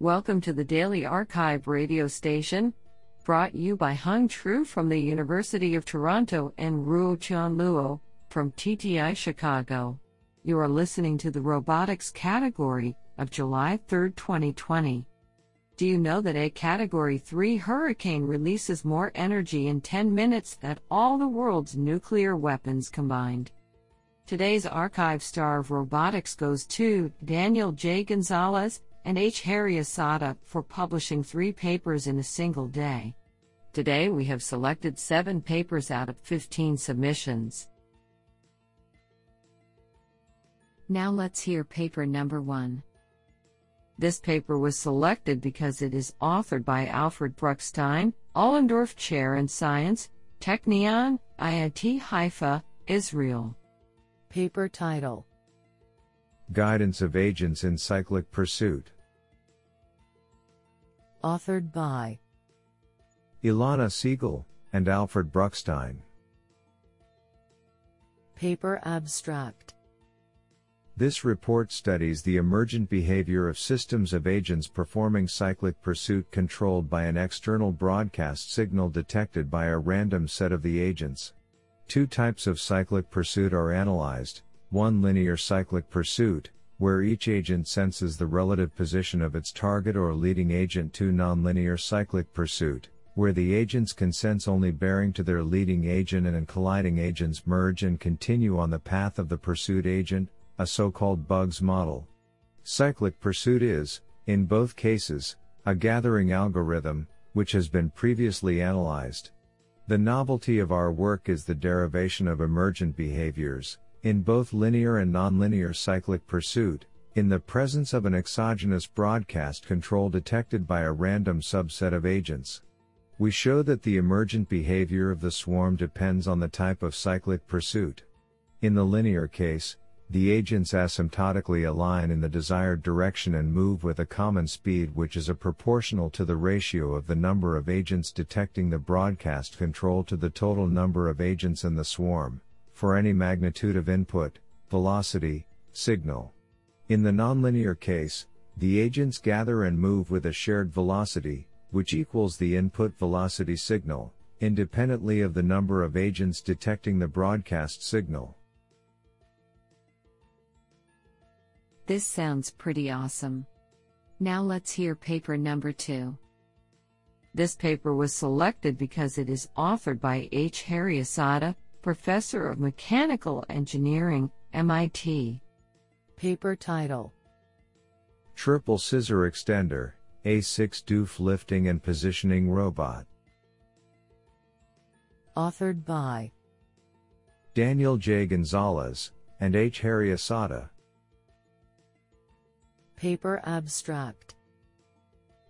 Welcome to the Daily arXiv radio station, brought you by Hung Tru from the University of Toronto and Ruotian Luo from TTI Chicago. You are listening to the robotics category of July 3, 2020. Do you know that a Category 3 hurricane releases more energy in 10 minutes than all the world's nuclear weapons combined? Today's arXiv star of robotics goes to Daniel J. Gonzalez and H. Harry Asada for publishing three papers in a single day. Today we have selected seven papers out of 15 submissions. Now let's hear paper number one. This paper was selected because it is authored by Alfred Bruckstein, Ollendorff Chair in Science, Technion, IIT Haifa, Israel. Paper title Guidance of Agents in Cyclic Pursuit. Authored by Ilana Segall and Alfred Bruckstein. Paper Abstract This report studies the emergent behavior of systems of agents performing cyclic pursuit controlled by an external broadcast signal detected by a random set of the agents. Two types of cyclic pursuit are analyzed one linear cyclic pursuit, where each agent senses the relative position of its target or leading agent to nonlinear cyclic pursuit, where the agents can sense only bearing to their leading agent and colliding agents merge and continue on the path of the pursuit agent, a so-called bugs model. Cyclic pursuit is, in both cases, a gathering algorithm, which has been previously analyzed. The novelty of our work is the derivation of emergent behaviors, in both linear and nonlinear cyclic pursuit, in the presence of an exogenous broadcast control detected by a random subset of agents. We show that the emergent behavior of the swarm depends on the type of cyclic pursuit. In the linear case, the agents asymptotically align in the desired direction and move with a common speed which is a proportional to the ratio of the number of agents detecting the broadcast control to the total number of agents in the swarm for any magnitude of input, velocity, signal. In the nonlinear case, the agents gather and move with a shared velocity, which equals the input velocity signal, independently of the number of agents detecting the broadcast signal. This sounds pretty awesome. Now let's hear paper number two. This paper was selected because it is authored by H. Harry Asada, Professor of Mechanical Engineering, MIT. Paper title Triple Scissor Extender, A6 DoF Lifting and Positioning Robot. Authored by Daniel J. Gonzalez and H. Harry Asada. Paper Abstract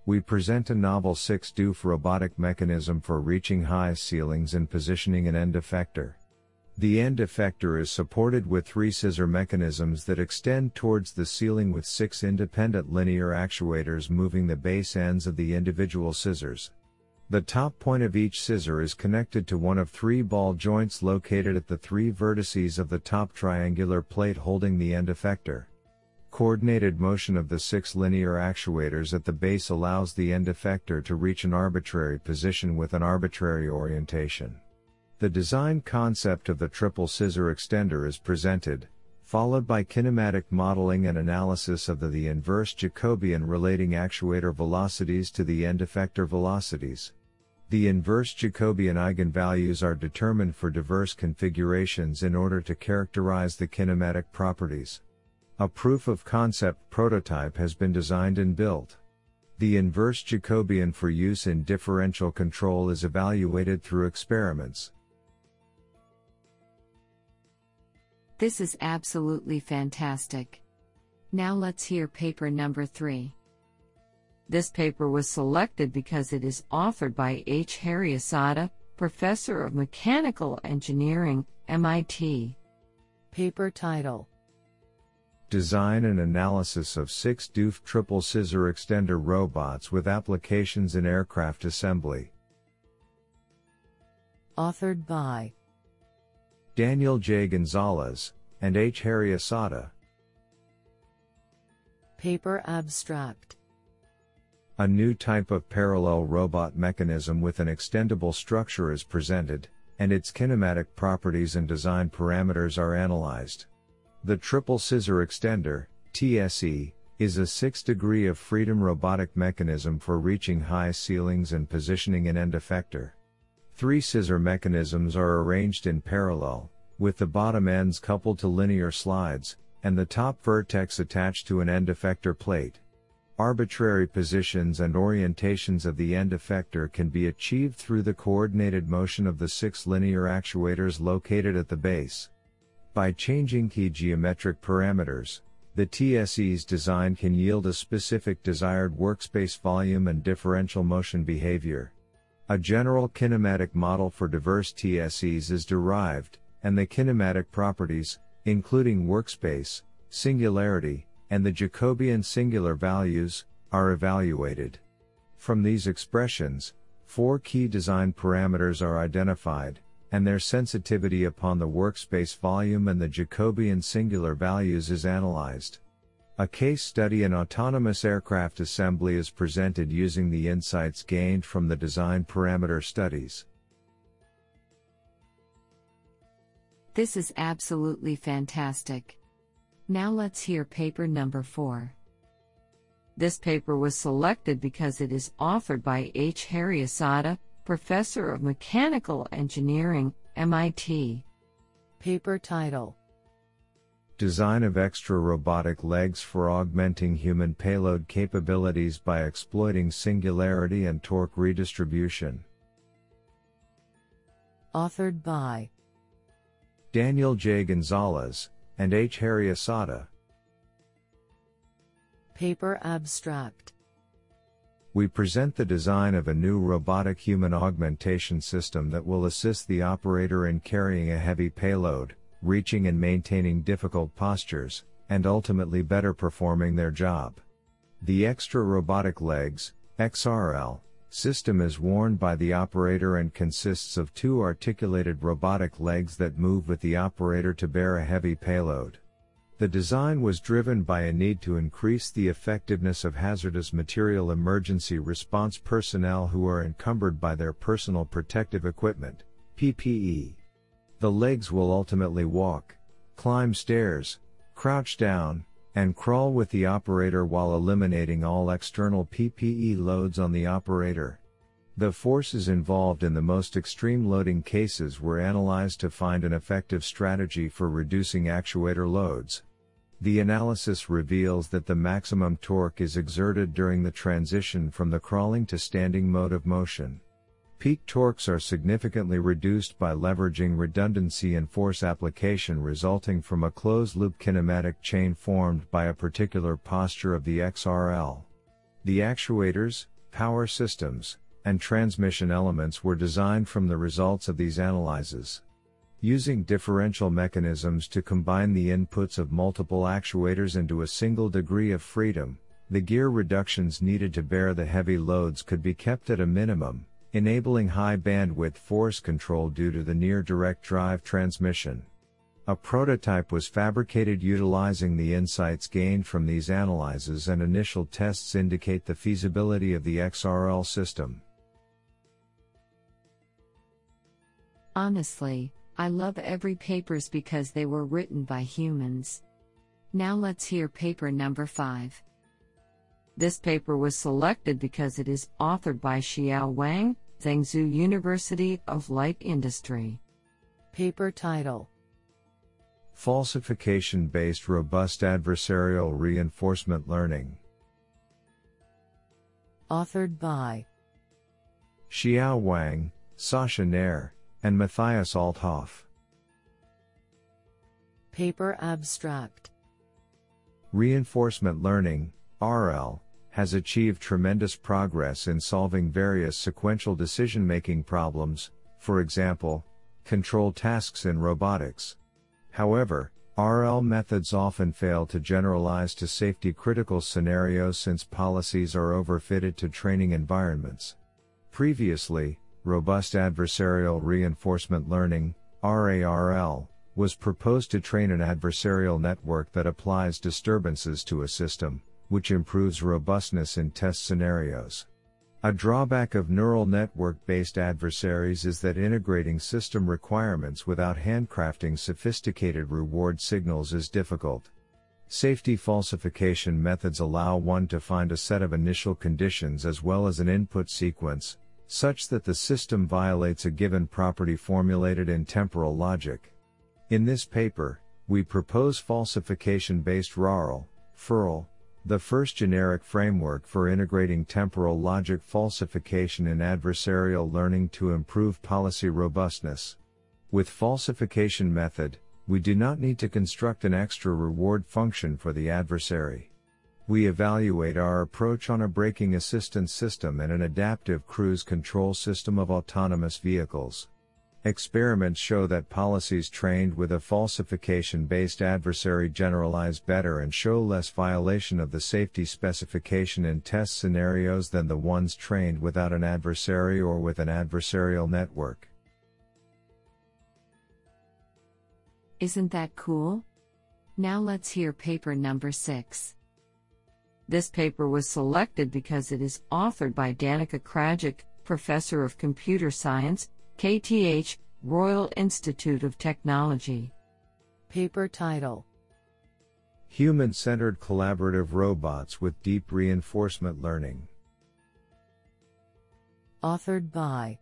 We present a novel 6 DoF robotic mechanism for reaching high ceilings and positioning an end effector. The end effector is supported with three scissor mechanisms that extend towards the ceiling with six independent linear actuators moving the base ends of the individual scissors. The top point of each scissor is connected to one of three ball joints located at the three vertices of the top triangular plate holding the end effector. Coordinated motion of the six linear actuators at the base allows the end effector to reach an arbitrary position with an arbitrary orientation. The design concept of the triple scissor extender is presented, followed by kinematic modeling and analysis of the, the inverse Jacobian relating actuator velocities to the end effector velocities. The inverse Jacobian eigenvalues are determined for diverse configurations in order to characterize the kinematic properties. A proof of concept prototype has been designed and built. The inverse Jacobian for use in differential control is evaluated through experiments. This is absolutely fantastic. Now let's hear paper number three. This paper was selected because it is authored by H. Harry Asada, Professor of Mechanical Engineering, MIT. Paper title Design and analysis of six DoF triple scissor extender robots with applications in aircraft assembly. Authored by Daniel J. Gonzalez, and H. Harry Asada. Paper Abstract A new type of parallel robot mechanism with an extendable structure is presented, and its kinematic properties and design parameters are analyzed. The Triple Scissor Extender, TSE, is a 6 degree of freedom robotic mechanism for reaching high ceilings and positioning an end effector. Three scissor mechanisms are arranged in parallel, with the bottom ends coupled to linear slides, and the top vertex attached to an end effector plate. Arbitrary positions and orientations of the end effector can be achieved through the coordinated motion of the six linear actuators located at the base. By changing key geometric parameters, the TSE's design can yield a specific desired workspace volume and differential motion behavior. A general kinematic model for diverse TSEs is derived, and the kinematic properties, including workspace, singularity, and the Jacobian singular values, are evaluated. From these expressions, four key design parameters are identified, and their sensitivity upon the workspace volume and the Jacobian singular values is analyzed. A case study in autonomous aircraft assembly is presented using the insights gained from the design parameter studies. This is absolutely fantastic. Now let's hear paper number 4. This paper was selected because it is authored by H. Harry Asada, Professor of Mechanical Engineering, MIT. Paper title Design of extra robotic legs for augmenting human payload capabilities by exploiting singularity and torque redistribution. Authored by Daniel J. Gonzalez, and H. Harry Asada. Paper Abstract We present the design of a new robotic human augmentation system that will assist the operator in carrying a heavy payload, reaching and maintaining difficult postures, and ultimately better performing their job. The extra robotic legs, XRL, system is worn by the operator and consists of two articulated robotic legs that move with the operator to bear a heavy payload. The design was driven by a need to increase the effectiveness of hazardous material emergency response personnel who are encumbered by their personal protective equipment, PPE. The legs will ultimately walk, climb stairs, crouch down, and crawl with the operator while eliminating all external PPE loads on the operator. The forces involved in the most extreme loading cases were analyzed to find an effective strategy for reducing actuator loads. The analysis reveals that the maximum torque is exerted during the transition from the crawling to standing mode of motion. Peak torques are significantly reduced by leveraging redundancy and force application resulting from a closed-loop kinematic chain formed by a particular posture of the XRL. The actuators, power systems, and transmission elements were designed from the results of these analyses. Using differential mechanisms to combine the inputs of multiple actuators into a single degree of freedom, the gear reductions needed to bear the heavy loads could be kept at a minimum, enabling high bandwidth force control due to the near direct drive transmission. A prototype was fabricated utilizing the insights gained from these analyses and initial tests indicate the feasibility of the XRL system. Honestly, I love every papers because they were written by humans. Now let's hear paper number 5. This paper was selected because it is authored by Xiao Wang, Zhengzhou University of Light Industry. Paper title Falsification based robust adversarial reinforcement learning. Authored by Xiao Wang, Saasha Nair, and Matthias Althoff. Paper Abstract Reinforcement learning, RL, has achieved tremendous progress in solving various sequential decision making problems, for example, control tasks in robotics. However, RL methods often fail to generalize to safety critical scenarios since policies are overfitted to training environments. Previously, Robust Adversarial Reinforcement Learning, RARL, was proposed to train an adversarial network that applies disturbances to a system, which improves robustness in test scenarios. A drawback of neural network based adversaries is that integrating system requirements without handcrafting sophisticated reward signals is difficult. Safety falsification methods allow one to find a set of initial conditions as well as an input sequence, such that the system violates a given property formulated in temporal logic. In this paper, we propose falsification based RARL, FURL, the first generic framework for integrating temporal logic falsification in adversarial learning to improve policy robustness. With falsification method, we do not need to construct an extra reward function for the adversary. We evaluate our approach on a braking assistance system and an adaptive cruise control system of autonomous vehicles. Experiments show that policies trained with a falsification based adversary generalize better and show less violation of the safety specification in test scenarios than the ones trained without an adversary or with an adversarial network. Isn't that cool? Now let's hear paper number 6. This paper was selected because it is authored by Danica Kragic, Professor of Computer Science, KTH, Royal Institute of Technology. Paper title Human centered collaborative robots with deep reinforcement learning. Authored by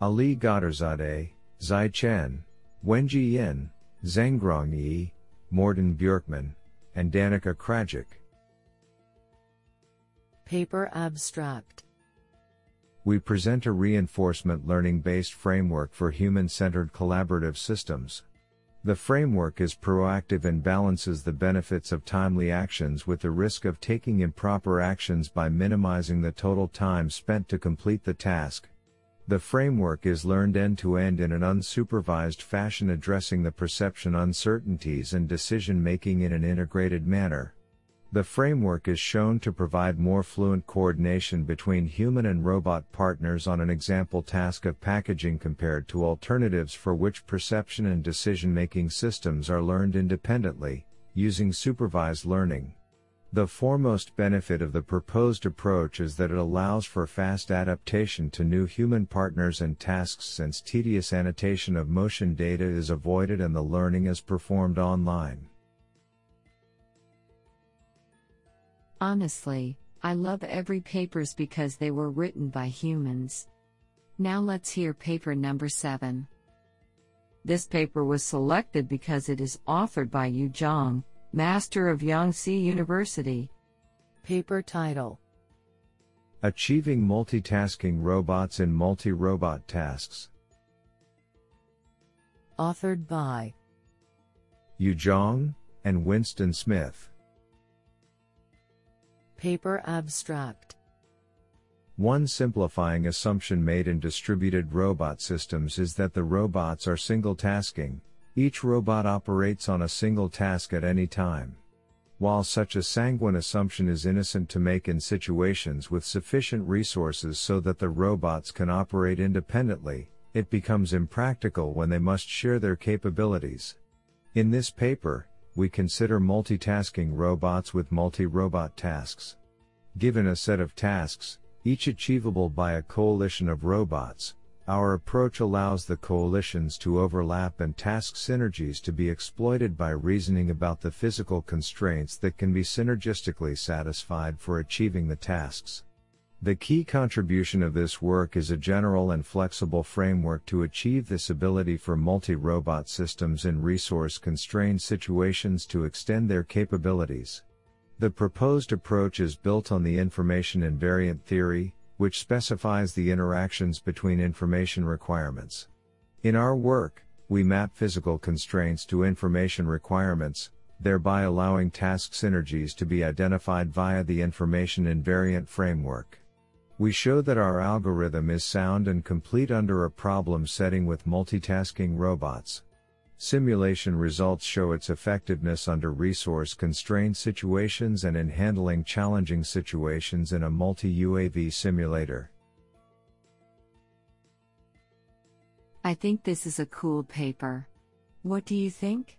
Ali Ghadirzadeh, Zai Chen, Wenjie Yin, Zhengrong Yi, Mårten Björkman, and Danica Kragic. Paper abstract we present a reinforcement learning based framework for human centered collaborative systems. The framework is proactive and balances the benefits of timely actions with the risk of taking improper actions by minimizing the total time spent to complete the task. The framework is learned end to end in an unsupervised fashion, addressing the perception uncertainties and decision making in an integrated manner. The framework is shown to provide more fluent coordination between human and robot partners on an example task of packaging compared to alternatives for which perception and decision making systems are learned independently, using supervised learning. The foremost benefit of the proposed approach is that it allows for fast adaptation to new human partners and tasks since tedious annotation of motion data is avoided and the learning is performed online. Honestly, I love every papers because they were written by humans. Now let's hear paper number 7. This paper was selected because it is authored by Yu Zhang, Master of Yangtze University. Paper title Achieving Multitasking Robots in Multi Robot Tasks. Authored by Yu Zhang and Winston Smith. Paper abstract. One simplifying assumption made in distributed robot systems is that the robots are single tasking, each robot operates on a single task at any time. While such a sanguine assumption is innocent to make in situations with sufficient resources so that the robots can operate independently, it becomes impractical when they must share their capabilities. In this paper, we consider multitasking robots with multi-robot tasks. Given a set of tasks, each achievable by a coalition of robots, our approach allows the coalitions to overlap and task synergies to be exploited by reasoning about the physical constraints that can be synergistically satisfied for achieving the tasks. The key contribution of this work is a general and flexible framework to achieve this ability for multi-robot systems in resource-constrained situations to extend their capabilities. The proposed approach is built on the information invariant theory, which specifies the interactions between information requirements. In our work, we map physical constraints to information requirements, thereby allowing task synergies to be identified via the information invariant framework. We show that our algorithm is sound and complete under a problem setting with multitasking robots. Simulation results show its effectiveness under resource constrained situations and in handling challenging situations in a multi UAV simulator. I think this is a cool paper. What do you think?